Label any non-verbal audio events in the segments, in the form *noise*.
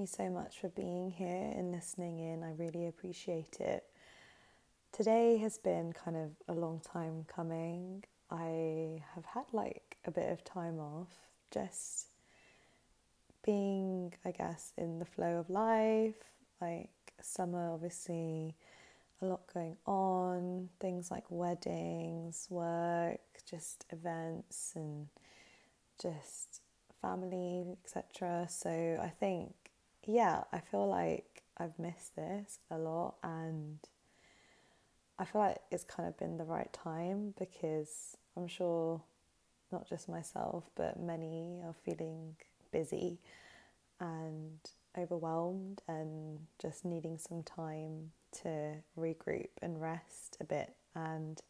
you so much for being here and listening in. I really appreciate it. Today has been kind of a long time coming. I have had like a bit of time off, just being, I guess, in the flow of life. Like summer, obviously, a lot going on, things like weddings, work, just events, and just family, etc. So I think, yeah, I feel like I've missed this a lot, and I feel like it's kind of been the right time because I'm sure not just myself, but many are feeling busy and overwhelmed and just needing some time to regroup and rest a bit. And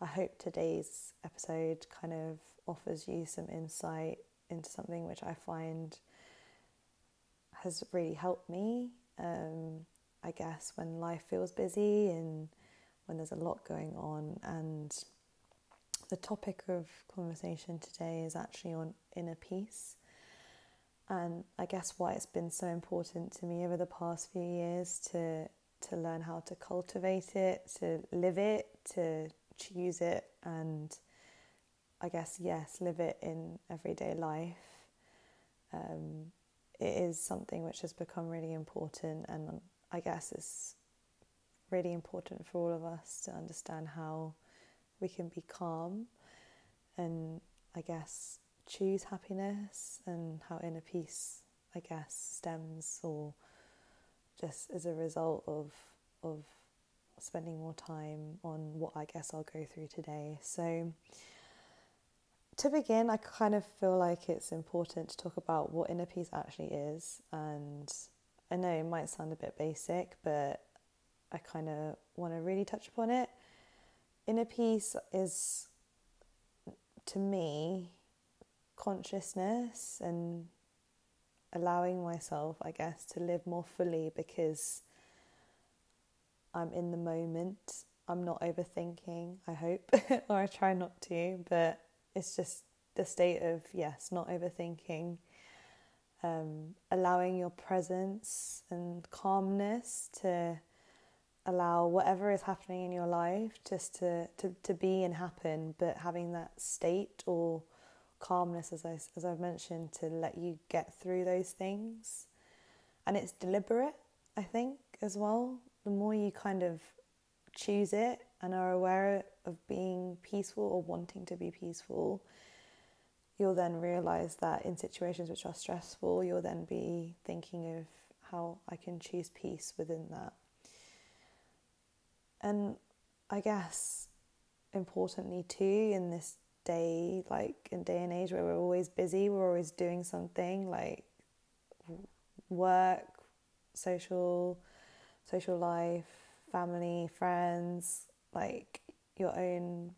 I hope today's episode kind of offers you some insight into something which I find has really helped me. Um, I guess when life feels busy and when there's a lot going on. And the topic of conversation today is actually on inner peace and I guess why it's been so important to me over the past few years to to learn how to cultivate it, to live it, to choose it, and I guess yes, live it in everyday life. Um, it is something which has become really important, and I guess it's really important for all of us to understand how we can be calm and I guess choose happiness and how inner peace, I guess, stems or just as a result of of spending more time on what I guess I'll go through today. So to begin, I kind of feel like it's important to talk about what inner peace actually is. And I know it might sound a bit basic, but I kind of want to really touch upon it. Inner peace is, to me, consciousness and allowing myself, I guess, to live more fully because I'm in the moment. I'm not overthinking, I hope, *laughs* or I try not to, but it's just the state of, yes, not overthinking, um, allowing your presence and calmness to allow whatever is happening in your life just to, to, to be and happen, but having that state or calmness, as, I, as I've mentioned, to let you get through those things. And it's deliberate, I think, as well. The more you kind of choose it and are aware of being peaceful or wanting to be peaceful, you'll then realize that in situations which are stressful, you'll then be thinking of how I can choose peace within that. And I guess importantly, too, in this day like in day and age where we're always busy we're always doing something like work social social life family friends like your own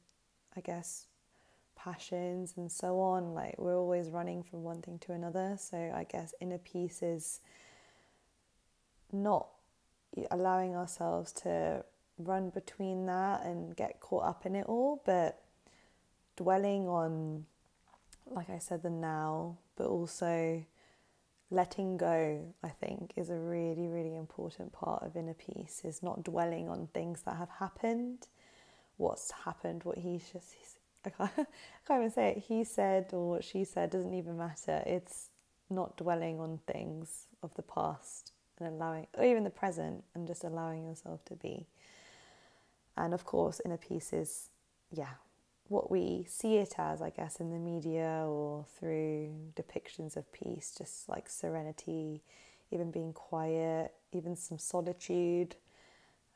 i guess passions and so on like we're always running from one thing to another. So i guess inner peace is not allowing ourselves to run between that and get caught up in it all but dwelling on, like I said, the now, but also letting go, I think, is a really, really important part of inner peace, is not dwelling on things that have happened, what's happened, what he just, *laughs* I can't, I can't even say it, he said or what she said doesn't even matter. It's not dwelling on things of the past and allowing, or even the present, and just allowing yourself to be. And of course, inner peace is, yeah, what we see it as, I guess, in the media or through depictions of peace, just like serenity, even being quiet, even some solitude.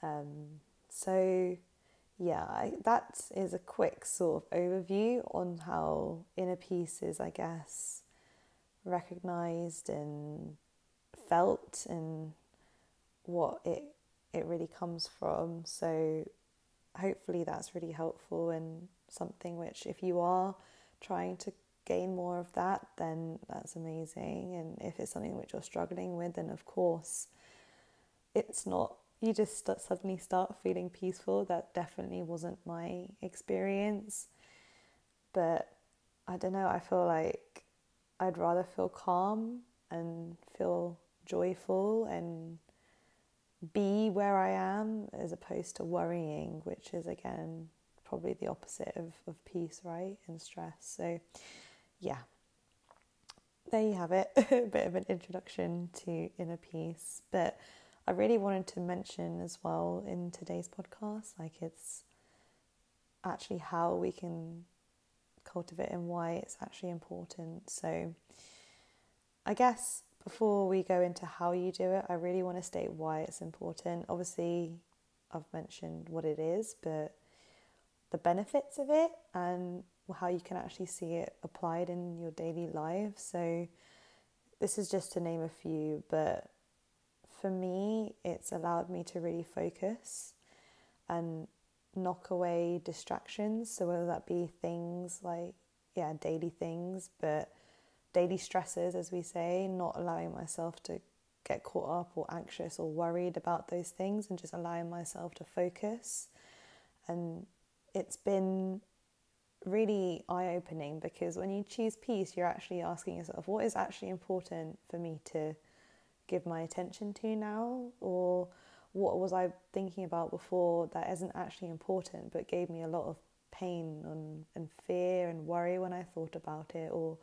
Um, so, yeah, I, that is a quick sort of overview on how inner peace is, I guess, recognized and felt and what it it really comes from. So, hopefully, that's really helpful and something which, if you are trying to gain more of that, then that's amazing. And if it's something which you're struggling with, then of course, it's not, you just suddenly start feeling peaceful. That definitely wasn't my experience. But I don't know, I feel like I'd rather feel calm and feel joyful and be where I am as opposed to worrying, which is again probably the opposite of, of peace, right? And stress. So, yeah, there you have it *laughs* a bit of an introduction to inner peace. But I really wanted to mention as well in today's podcast like, it's actually how we can cultivate and why it's actually important. So, I guess before we go into how you do it, I really want to state why it's important. Obviously, I've mentioned what it is, but the benefits of it and how you can actually see it applied in your daily life. So, this is just to name a few, but for me, it's allowed me to really focus and knock away distractions. So, whether that be things like, yeah, daily things, but daily stresses, as we say, not allowing myself to get caught up or anxious or worried about those things and just allowing myself to focus. And it's been really eye opening because when you choose peace, you're actually asking yourself, what is actually important for me to give my attention to now? Or what was I thinking about before that isn't actually important but gave me a lot of pain and, and fear and worry when I thought about it? Or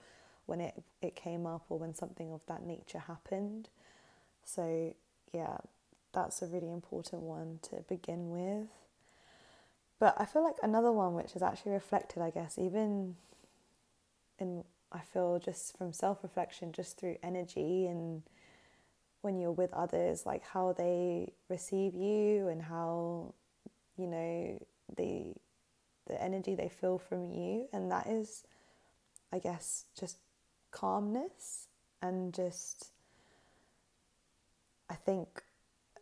when it, it came up or when something of that nature happened. So, yeah, that's a really important one to begin with. But I feel like another one which is actually reflected, I guess, even in, I feel just from self reflection, just through energy and when you're with others, like how they receive you and how, you know, the the energy they feel from you. And that is, I guess, just calmness and just, I think,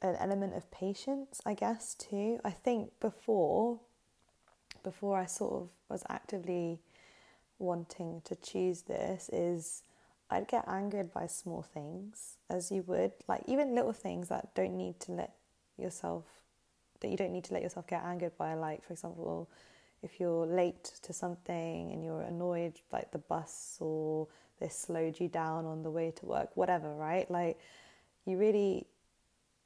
an element of patience, I guess, too. I think before, before I sort of was actively wanting to choose this, is I'd get angered by small things, as you would, like even little things that don't need to let yourself, that you don't need to let yourself get angered by, like, for example, if you're late to something and you're annoyed, like the bus or they slowed you down on the way to work, whatever, right? Like, you really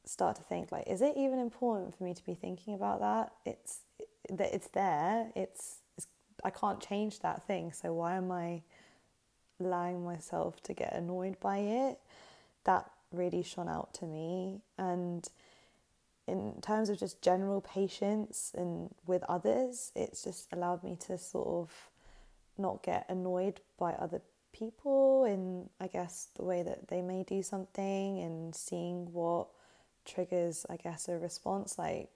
start to think, like, is it even important for me to be thinking about that? It's that it's there. It's, it's I can't change that thing. So why am I allowing myself to get annoyed by it? That really shone out to me, and in terms of just general patience and with others, it's just allowed me to sort of not get annoyed by other people in I guess the way that they may do something and seeing what triggers I guess a response like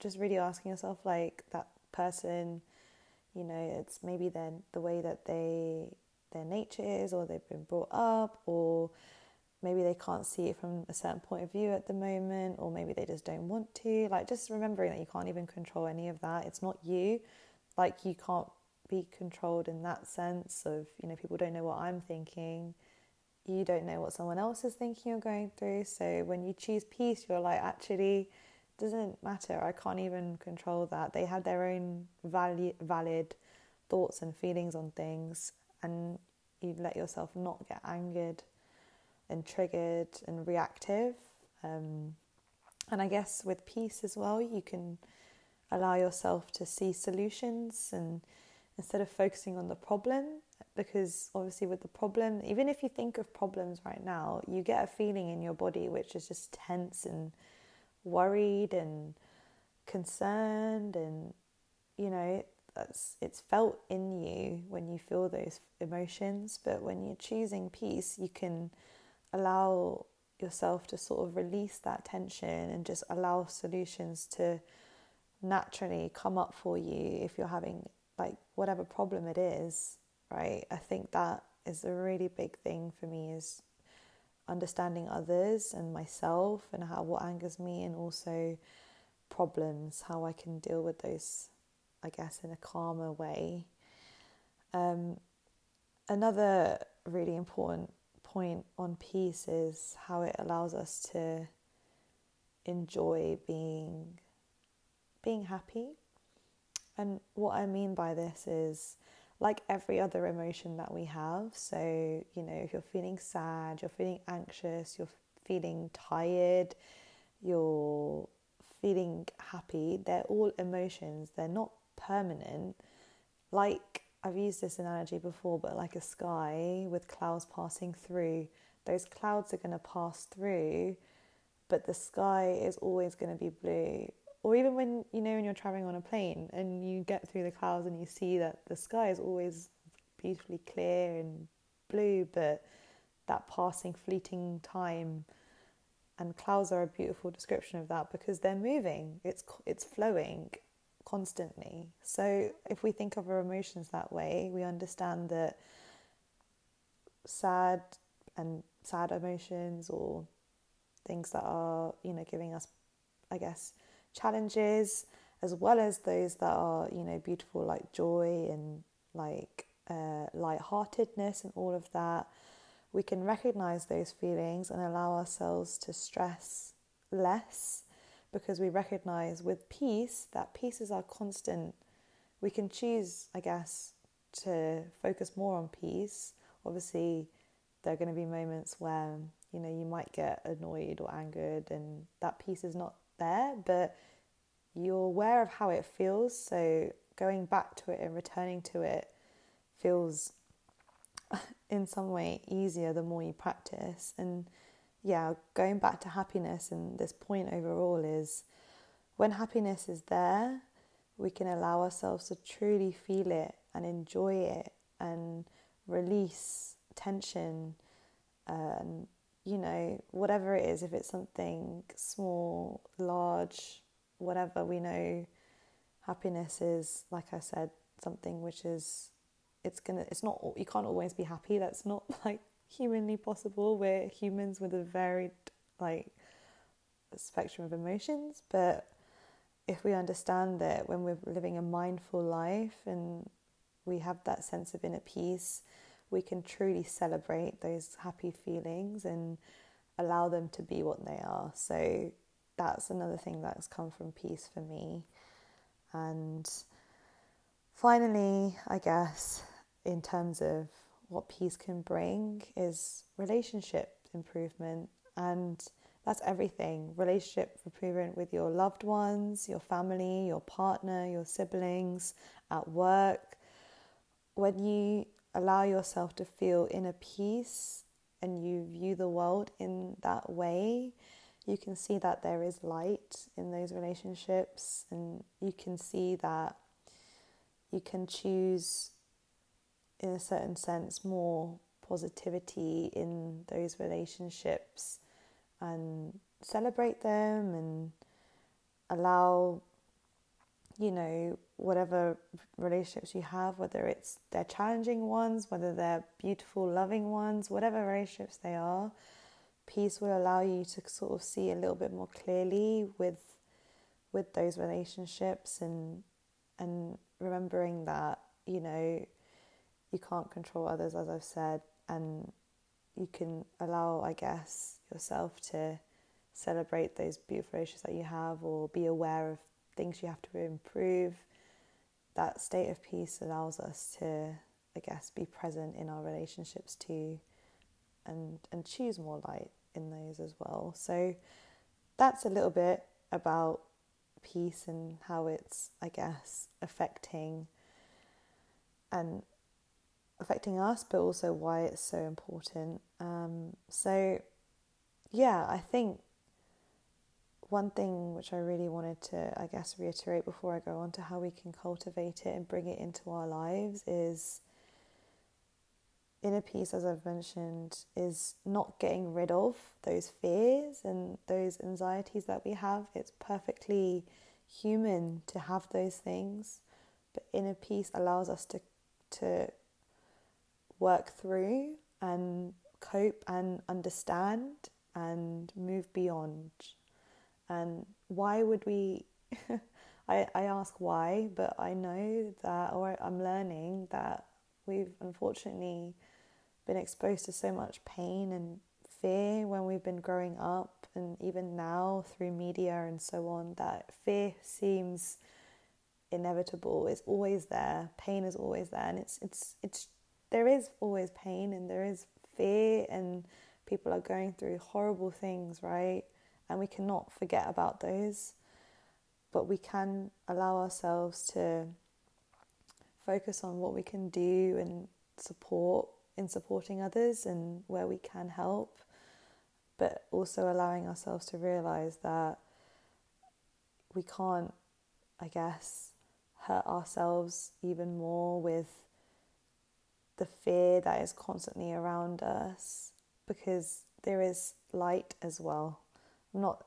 just really asking yourself like that person you know it's maybe then the way that they their nature is or they've been brought up or maybe they can't see it from a certain point of view at the moment or maybe they just don't want to. Like just remembering that you can't even control any of that. It's not you. Like you can't be controlled in that sense of you know people don't know what I'm thinking you don't know what someone else is thinking or going through. So when you choose peace you're like actually doesn't matter. I can't even control that. They have their own value, valid thoughts and feelings on things and you let yourself not get angered and triggered and reactive. Um, and I guess with peace as well you can allow yourself to see solutions and instead of focusing on the problem because obviously with the problem even if you think of problems right now you get a feeling in your body which is just tense and worried and concerned and you know it's, it's felt in you when you feel those emotions. But when you're choosing peace you can allow yourself to sort of release that tension and just allow solutions to naturally come up for you if you're having like whatever problem it is, right? I think that is a really big thing for me is understanding others and myself and how what angers me and also problems, how I can deal with those, I guess, in a calmer way. Um, another really important point on peace is how it allows us to enjoy being being happy and what I mean by this is like every other emotion that we have. So, you know, if you're feeling sad, you're feeling anxious, you're feeling tired, you're feeling happy, they're all emotions. They're not permanent. Like I've used this analogy before, but like a sky with clouds passing through, those clouds are going to pass through, but the sky is always going to be blue or even when you know when you're traveling on a plane and you get through the clouds and you see that the sky is always beautifully clear and blue but that passing fleeting time and clouds are a beautiful description of that because they're moving. It's it's flowing constantly. So if we think of our emotions that way we understand that sad and sad emotions or things that are you know giving us i guess challenges as well as those that are you know beautiful like joy and like uh, lightheartedness and all of that we can recognize those feelings and allow ourselves to stress less because we recognize with peace that peace is our constant. We can choose i guess to focus more on peace. Obviously there are going to be moments where you know you might get annoyed or angered and that peace is not there, but you're aware of how it feels. So going back to it and returning to it feels *laughs* in some way easier the more you practice. And yeah, going back to happiness and this point overall is when happiness is there, we can allow ourselves to truly feel it and enjoy it and release tension and you know, whatever it is, if it's something small, large, whatever, we know happiness is, like I said, something which is, it's gonna, it's not, you can't always be happy. That's not *laughs* like humanly possible. We're humans with a varied, like, spectrum of emotions. But if we understand that when we're living a mindful life and we have that sense of inner peace, we can truly celebrate those happy feelings and allow them to be what they are. So that's another thing that's come from peace for me. And finally, I guess, in terms of what peace can bring, is relationship improvement. And that's everything relationship improvement with your loved ones, your family, your partner, your siblings, at work. When you allow yourself to feel inner peace and you view the world in that way, you can see that there is light in those relationships and you can see that you can choose, in a certain sense, more positivity in those relationships and celebrate them and allow you know, whatever relationships you have, whether it's they're challenging ones, whether they're beautiful, loving ones, whatever relationships they are, peace will allow you to sort of see a little bit more clearly with with those relationships and and remembering that, you know, you can't control others as I've said and you can allow, I guess, yourself to celebrate those beautiful relationships that you have or be aware of things you have to improve. That state of peace allows us to, I guess, be present in our relationships too and, and choose more light in those as well. So that's a little bit about peace and how it's, I guess, affecting and affecting us, but also why it's so important. Um, so, yeah, I think one thing which I really wanted to, I guess, reiterate before I go on to how we can cultivate it and bring it into our lives is inner peace, as I've mentioned, is not getting rid of those fears and those anxieties that we have. It's perfectly human to have those things, but inner peace allows us to to work through and cope and understand and move beyond and why would we? *laughs* I, I ask why, but I know that, or I'm learning that we've unfortunately been exposed to so much pain and fear when we've been growing up, and even now through media and so on, that fear seems inevitable. It's always there. Pain is always there, and it's it's it's there is always pain, and there is fear, and people are going through horrible things, right? And we cannot forget about those, but we can allow ourselves to focus on what we can do and support in supporting others and where we can help, but also allowing ourselves to realize that we can't, I guess, hurt ourselves even more with the fear that is constantly around us because there is light as well. Not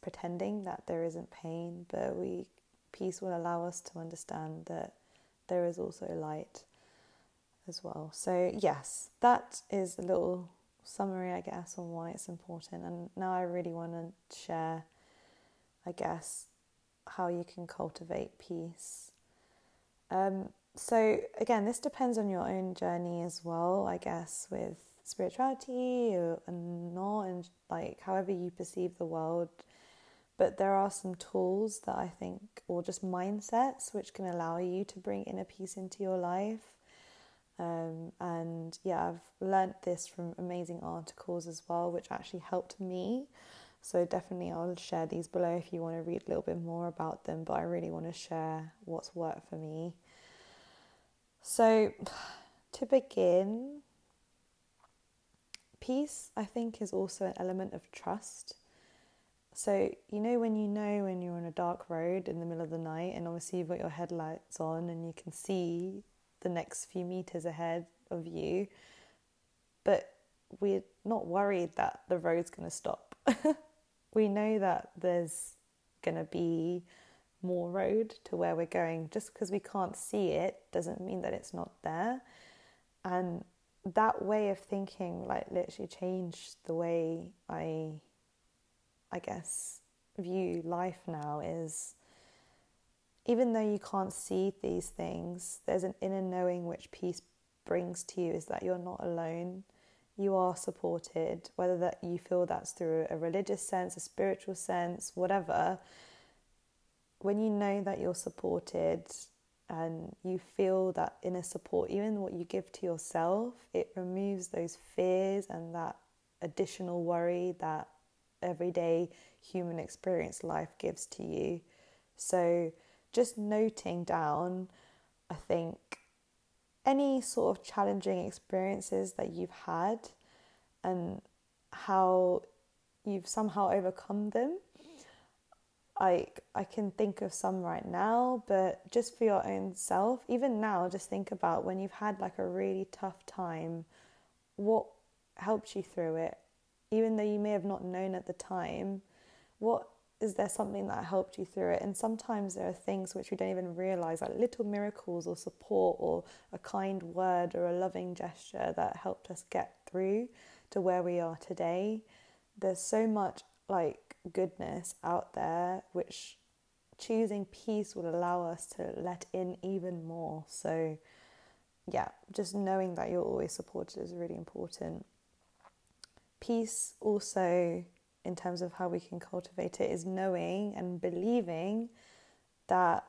pretending that there isn't pain, but we peace will allow us to understand that there is also light as well. So, yes, that is a little summary, I guess, on why it's important. And now I really want to share, I guess, how you can cultivate peace. Um, so, again, this depends on your own journey as well, I guess, with spirituality and not, like however you perceive the world. But there are some tools that I think, or just mindsets, which can allow you to bring inner peace into your life. Um, and yeah, I've learnt this from amazing articles as well, which actually helped me. So definitely, I'll share these below if you want to read a little bit more about them. But I really want to share what's worked for me. So, *sighs* to begin, peace, I think, is also an element of trust. So, you know, when you know when you're on a dark road in the middle of the night, and obviously you've got your headlights on and you can see the next few meters ahead of you, but we're not worried that the road's going to stop. *laughs* we know that there's going to be more road to where we're going. Just because we can't see it doesn't mean that it's not there. And that way of thinking like literally changed the way I I guess view life now is even though you can't see these things, there's an inner knowing which peace brings to you is that you're not alone. You are supported, whether that you feel that's through a religious sense, a spiritual sense, whatever. When you know that you're supported, and you feel that inner support, even what you give to yourself, it removes those fears and that additional worry that everyday human experience life gives to you. So, just noting down, I think, any sort of challenging experiences that you've had and how you've somehow overcome them I I can think of some right now, but just for your own self, even now, just think about when you've had like a really tough time, what helped you through it, even though you may have not known at the time. What is there something that helped you through it? And sometimes there are things which we don't even realize, like little miracles or support or a kind word or a loving gesture that helped us get through to where we are today. There's so much like goodness out there, which choosing peace will allow us to let in even more. So, yeah, just knowing that you're always supported is really important. Peace, also, in terms of how we can cultivate it, is knowing and believing that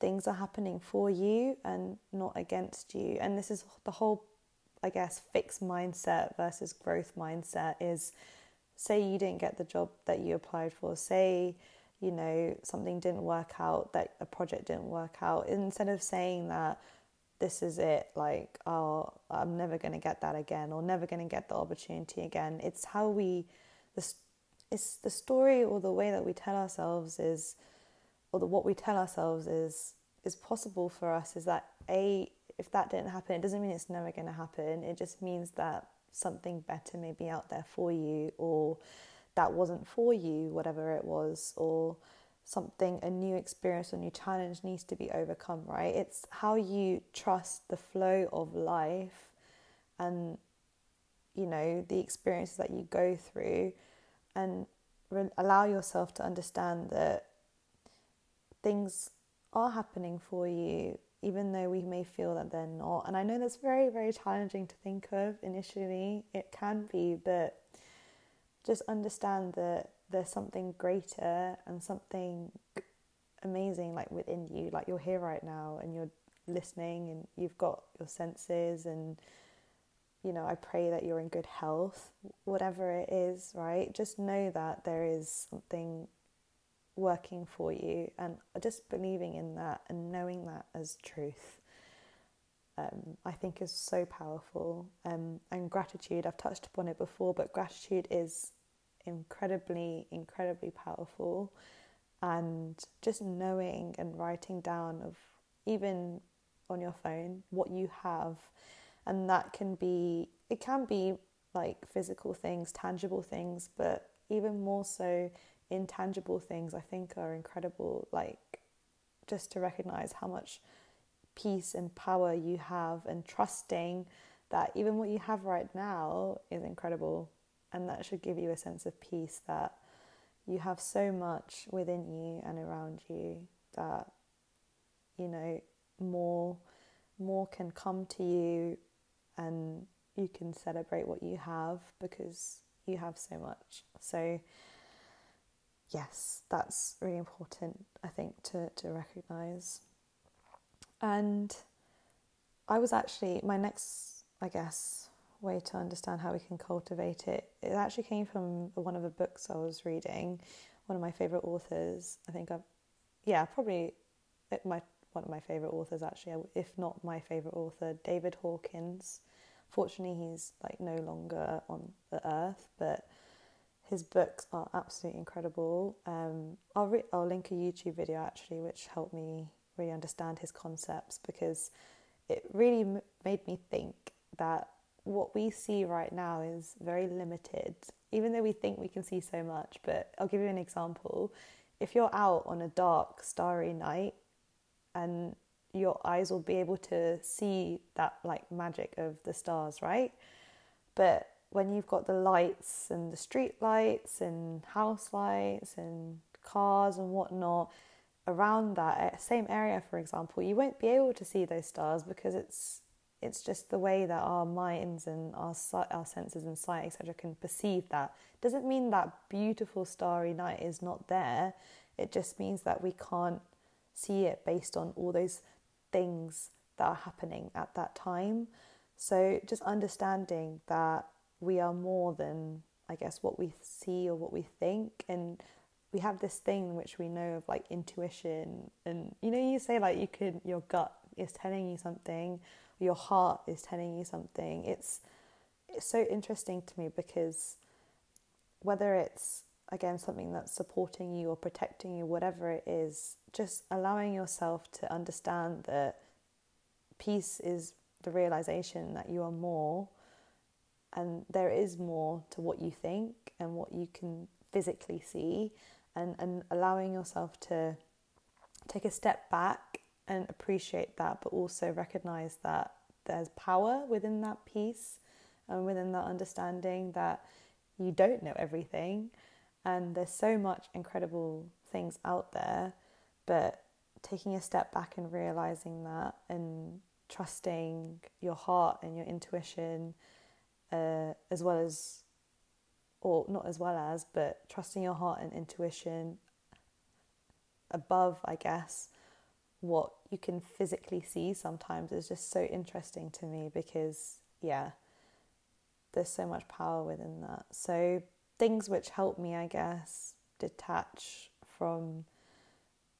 things are happening for you and not against you. And this is the whole, I guess, fixed mindset versus growth mindset is say you didn't get the job that you applied for, say, you know, something didn't work out, that a project didn't work out, instead of saying that this is it, like, oh, I'm never going to get that again or never going to get the opportunity again. It's how we, this, it's the story or the way that we tell ourselves is, or the, what we tell ourselves is, is possible for us is that A, if that didn't happen, it doesn't mean it's never going to happen. It just means that something better may be out there for you, or that wasn't for you, whatever it was, or something, a new experience, a new challenge needs to be overcome, right? It's how you trust the flow of life and, you know, the experiences that you go through and re- allow yourself to understand that things are happening for you even though we may feel that they're not. And I know that's very, very challenging to think of initially. It can be, but just understand that there's something greater and something amazing like within you like you're here right now and you're listening and you've got your senses and you know i pray that you're in good health whatever it is right just know that there is something working for you and just believing in that and knowing that as truth um, I think is so powerful. Um, and gratitude, I've touched upon it before, but gratitude is incredibly, incredibly powerful. And just knowing and writing down of even on your phone what you have, and that can be, it can be like physical things, tangible things, but even more so intangible things, I think are incredible. Like just to recognize how much peace and power you have and trusting that even what you have right now is incredible and that should give you a sense of peace that you have so much within you and around you that you know more more can come to you and you can celebrate what you have because you have so much so yes that's really important i think to to recognize and I was actually, my next, I guess, way to understand how we can cultivate it, it actually came from one of the books I was reading, one of my favourite authors. I think I've, yeah, probably my one of my favourite authors actually, if not my favourite author, David Hawkins. Fortunately, he's like no longer on the earth, his books are absolutely incredible. Um, I'll re- I'll link a YouTube video actually, which helped me really understand his concepts because it really m- made me think that what we see right now is very limited, even though we think we can see so much. But I'll give you an example. If you're out on a dark, starry night and your eyes will be able to see that like magic of the stars, right? But when you've got the lights and the street lights and house lights and cars and whatnot, around that eh, same area, for example, you won't be able to see those stars because it's it's just the way that our minds and our our senses and sight etc can perceive that. Doesn't mean that beautiful starry night is not there. It just means that we can't see it based on all those things that are happening at that time. So just understanding that we are more than I guess what we see or what we think. And we have this thing which we know of like intuition. And you know you say like you could your gut is telling you something your heart is telling you something. It's it's so interesting to me because whether it's again something that's supporting you or protecting you whatever it is just allowing yourself to understand that peace is the realization that you are more and there is more to what you think and what you can physically see and, and allowing yourself to take a step back and appreciate that, but also recognize that there's power within that peace and within that understanding that you don't know everything. And there's so much incredible things out there, but taking a step back and realizing that and trusting your heart and your intuition uh, as well as or not as well as, but trusting your heart and intuition above, I guess, what you can physically see sometimes is just so interesting to me because, yeah, there's so much power within that. So, things which help me, I guess, detach from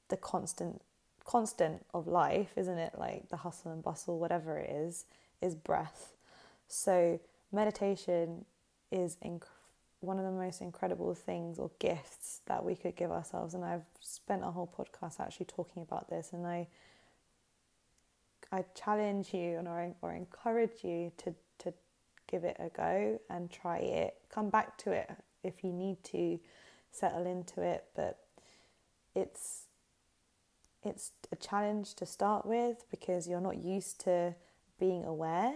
the constant constant of life, isn't it? Like the hustle and bustle, whatever it is, is breath. So meditation is incredible one of the most incredible things or gifts that we could give ourselves. And I've spent a whole podcast actually talking about this, and I I challenge you and or, or encourage you to to give it a go and try it. Come back to it if you need to settle into it, but it's it's a challenge to start with because you're not used to being aware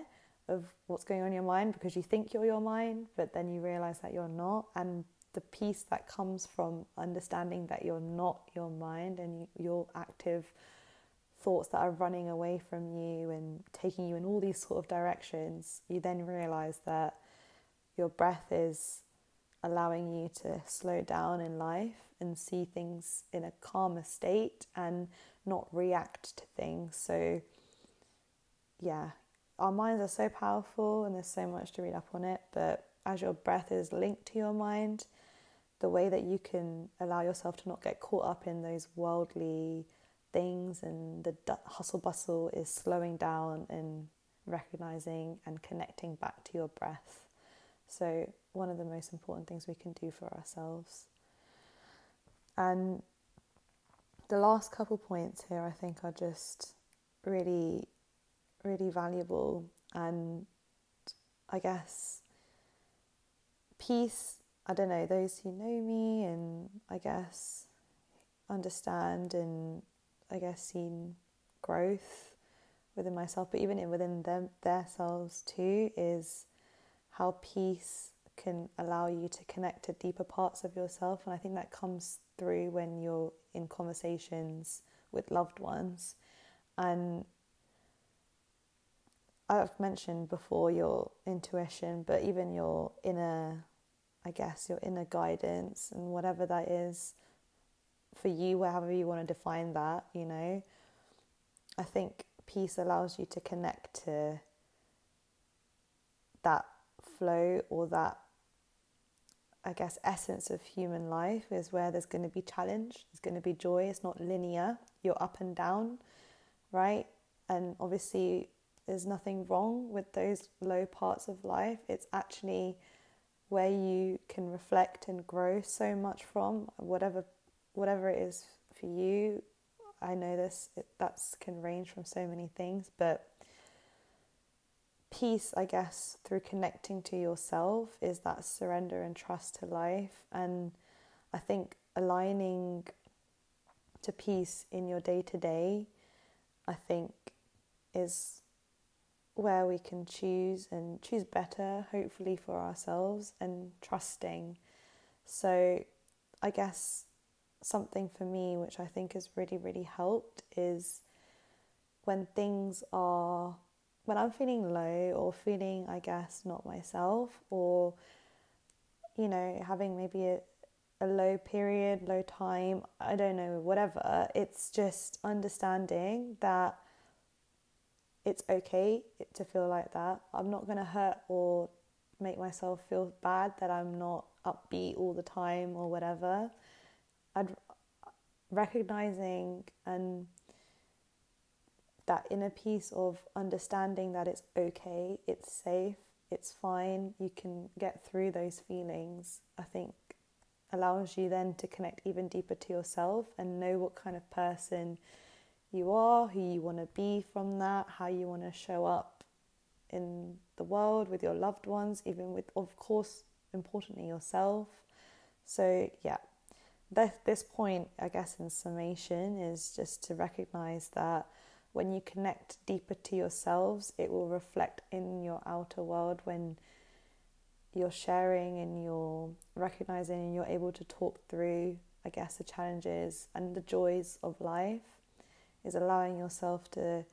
of what's going on in your mind because you think you're your mind, but then you realize that you're not. And the peace that comes from understanding that you're not your mind and your active thoughts that are running away from you and taking you in all these sort of directions, you then realize that your breath is allowing you to slow down in life and see things in a calmer state and not react to things. So, yeah, our minds are so powerful and there's so much to read up on it. But as your breath is linked to your mind, the way that you can allow yourself to not get caught up in those worldly things and the hustle bustle is slowing down and recognizing and connecting back to your breath. So, one of the most important things we can do for ourselves. And the last couple points here, I think, are just really, really valuable. And I guess peace, I don't know, those who know me and I guess understand and I guess seen growth within myself, but even in within them themselves too, is how peace can allow you to connect to deeper parts of yourself. And I think that comes through when you're in conversations with loved ones. And I've mentioned before your intuition, but even your inner, I guess, your inner guidance and whatever that is for you, wherever you want to define that, you know, I think peace allows you to connect to that flow or that I guess essence of human life is where there's going to be challenge, there's going to be joy, it's not linear, you're up and down, right? And obviously there's nothing wrong with those low parts of life. It's actually where you can reflect and grow so much from whatever whatever it is for you. I know this that can range from so many things, but peace, I guess, through connecting to yourself is that surrender and trust to life. And I think aligning to peace in your day to day, I think, is where we can choose and choose better, hopefully, for ourselves and trusting. So, I guess something for me which I think has really, really helped is when things are when I'm feeling low or feeling, I guess, not myself, or, you know, having maybe a, a low period, low time, I don't know, whatever, it's just understanding that it's okay to feel like that. I'm not going to hurt or make myself feel bad that I'm not upbeat all the time or whatever. I'd recognizing and that inner peace of understanding that it's okay, it's safe, it's fine, you can get through those feelings, I think allows you then to connect even deeper to yourself and know what kind of person you are, who you want to be from that, how you want to show up in the world with your loved ones, even with, of course, importantly, yourself. So, yeah, this, this point, I guess, in summation, is just to recognize that when you connect deeper to yourselves, it will reflect in your outer world when you're sharing and you're recognizing and you're able to talk through, I guess, the challenges and the joys of life, is allowing yourself to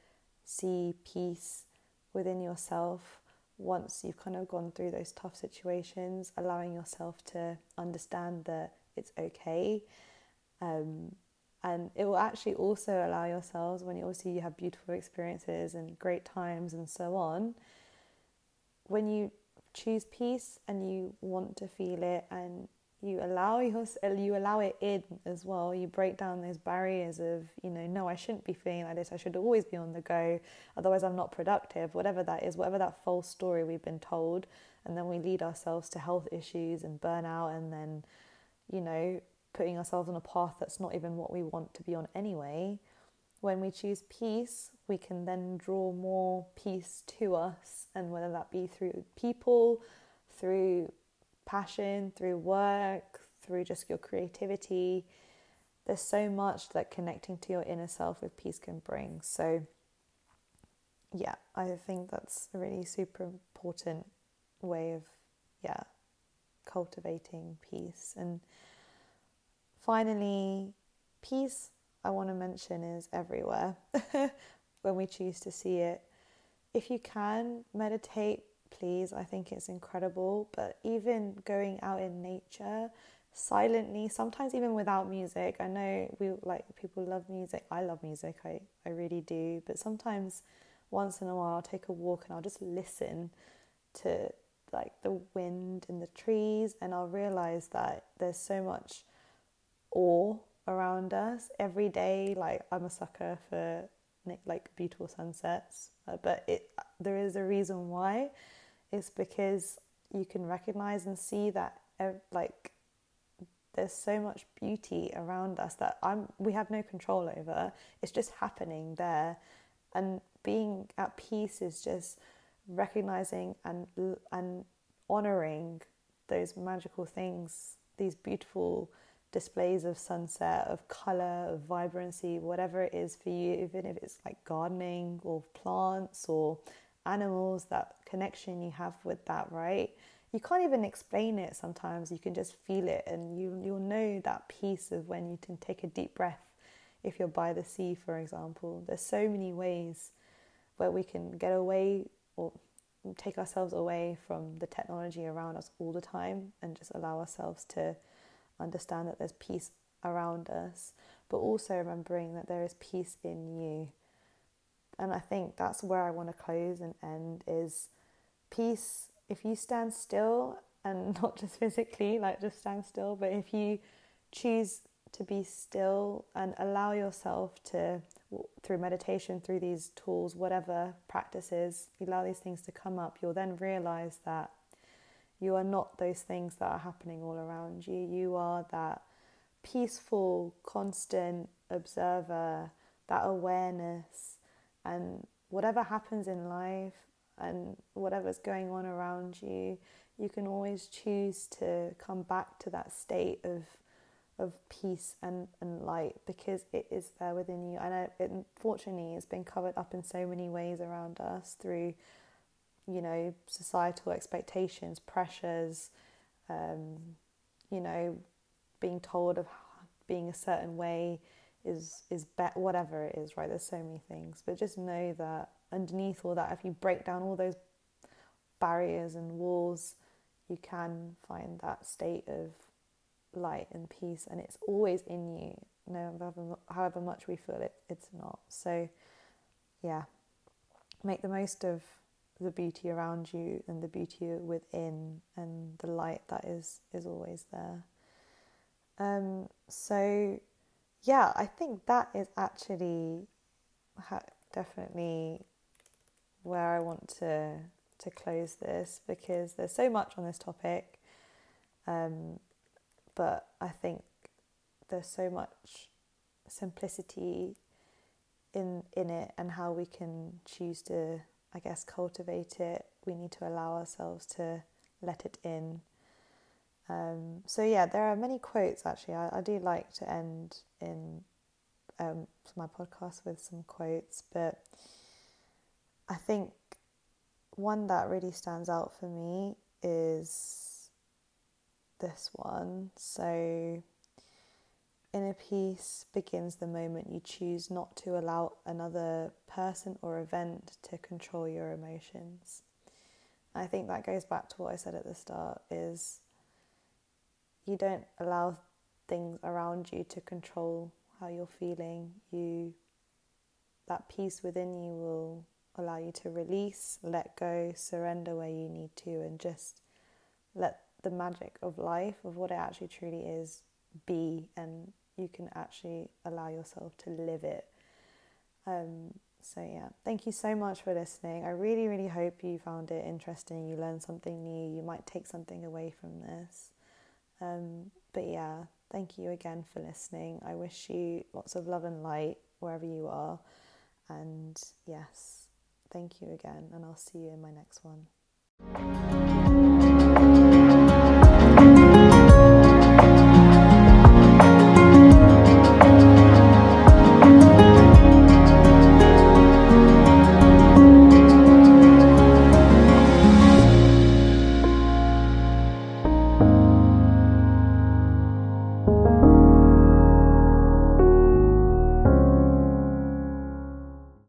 see peace within yourself once you've kind of gone through those tough situations, allowing yourself to understand that it's okay. Um, and it will actually also allow yourselves when you obviously you have beautiful experiences and great times and so on when you choose peace and you want to feel it and you allow your, you allow it in as well. You break down those barriers of you know no I shouldn't be feeling like this. I should always be on the go. Otherwise I'm not productive. Whatever that is whatever that false story we've been told and then we lead ourselves to health issues and burnout and then you know putting ourselves on a path that's not even what we want to be on anyway. When we choose peace, we can then draw more peace to us, and whether that be through people, through passion, through work, through just your creativity. There's so much that connecting to your inner self with peace can bring. So, yeah, I think that's a really super important way of, yeah, cultivating peace. And Finally, peace, I want to mention, is everywhere *laughs* when we choose to see it. If you can meditate, please, I think it's incredible. But even going out in nature, silently, sometimes even without music. I know we like people love music. I love music. I, I really do. But sometimes once in a while I'll take a walk and I'll just listen to like the wind in the trees and I'll realize that there's so much awe around us every day like I'm a sucker for like beautiful sunsets but it there is a reason why it's because you can recognize and see that like there's so much beauty around us that I'm we have no control over. It's just happening there. And being at peace is just recognizing and and honoring those magical things these beautiful displays of sunset of color of vibrancy whatever it is for you even if it's like gardening or plants or animals that connection you have with that right? You can't even explain it sometimes. You can just feel it and you you'll know that peace of when you can take a deep breath. If you're by the sea for example there's so many ways where we can get away or take ourselves away from the technology around us all the time and just allow ourselves to understand that there's peace around us but also remembering that there is peace in you and i think that's where i want to close and end is peace if you stand still and *laughs* not just physically, like just stand still, but if you choose to be still and allow yourself to, through meditation, through these tools, whatever practices, allow these things to come up, you'll then realize that you are not those things that are happening all around you. You are that peaceful, constant observer, that awareness, and whatever happens in life, and whatever's going on around you, you can always choose to come back to that state of of peace and, and light because it is there within you. And it, unfortunately, it's been covered up in so many ways around us through, you know, societal expectations, pressures, um, you know, being told of being a certain way is is whatever it is, right? There's so many things, but just know that underneath all that, if you break down all those barriers and walls, you can find that state of light and peace, and it's always in you. No, however much we feel it, it's not. So, yeah, make the most of the beauty around you and the beauty within, and the light that is is always there. Um, so, yeah, I think that is actually definitely where I want to to close this because there's so much on this topic, um, but I think there's so much simplicity in in it and how we can choose to, I guess, cultivate it. We need to allow ourselves to let it in. Um, so yeah, there are many quotes actually. I, I do like to end in um, my podcast with some quotes, but I think one that really stands out for me is this one. So, inner peace begins the moment you choose not to allow another person or event to control your emotions. I think that goes back to what I said at the start is you don't allow things around you to control how you're feeling. You that peace within you will allow you to release, let go, surrender where you need to, and just let the magic of life, of what it actually truly is, be, and you can actually allow yourself to live it. Um, so, yeah, thank you so much for listening. I really, really hope you found it interesting. You learned something new. You might take something away from this. Um, but, yeah, thank you again for listening. I wish you lots of love and light wherever you are. And yes, Thank you again, and I'll see you in my next one.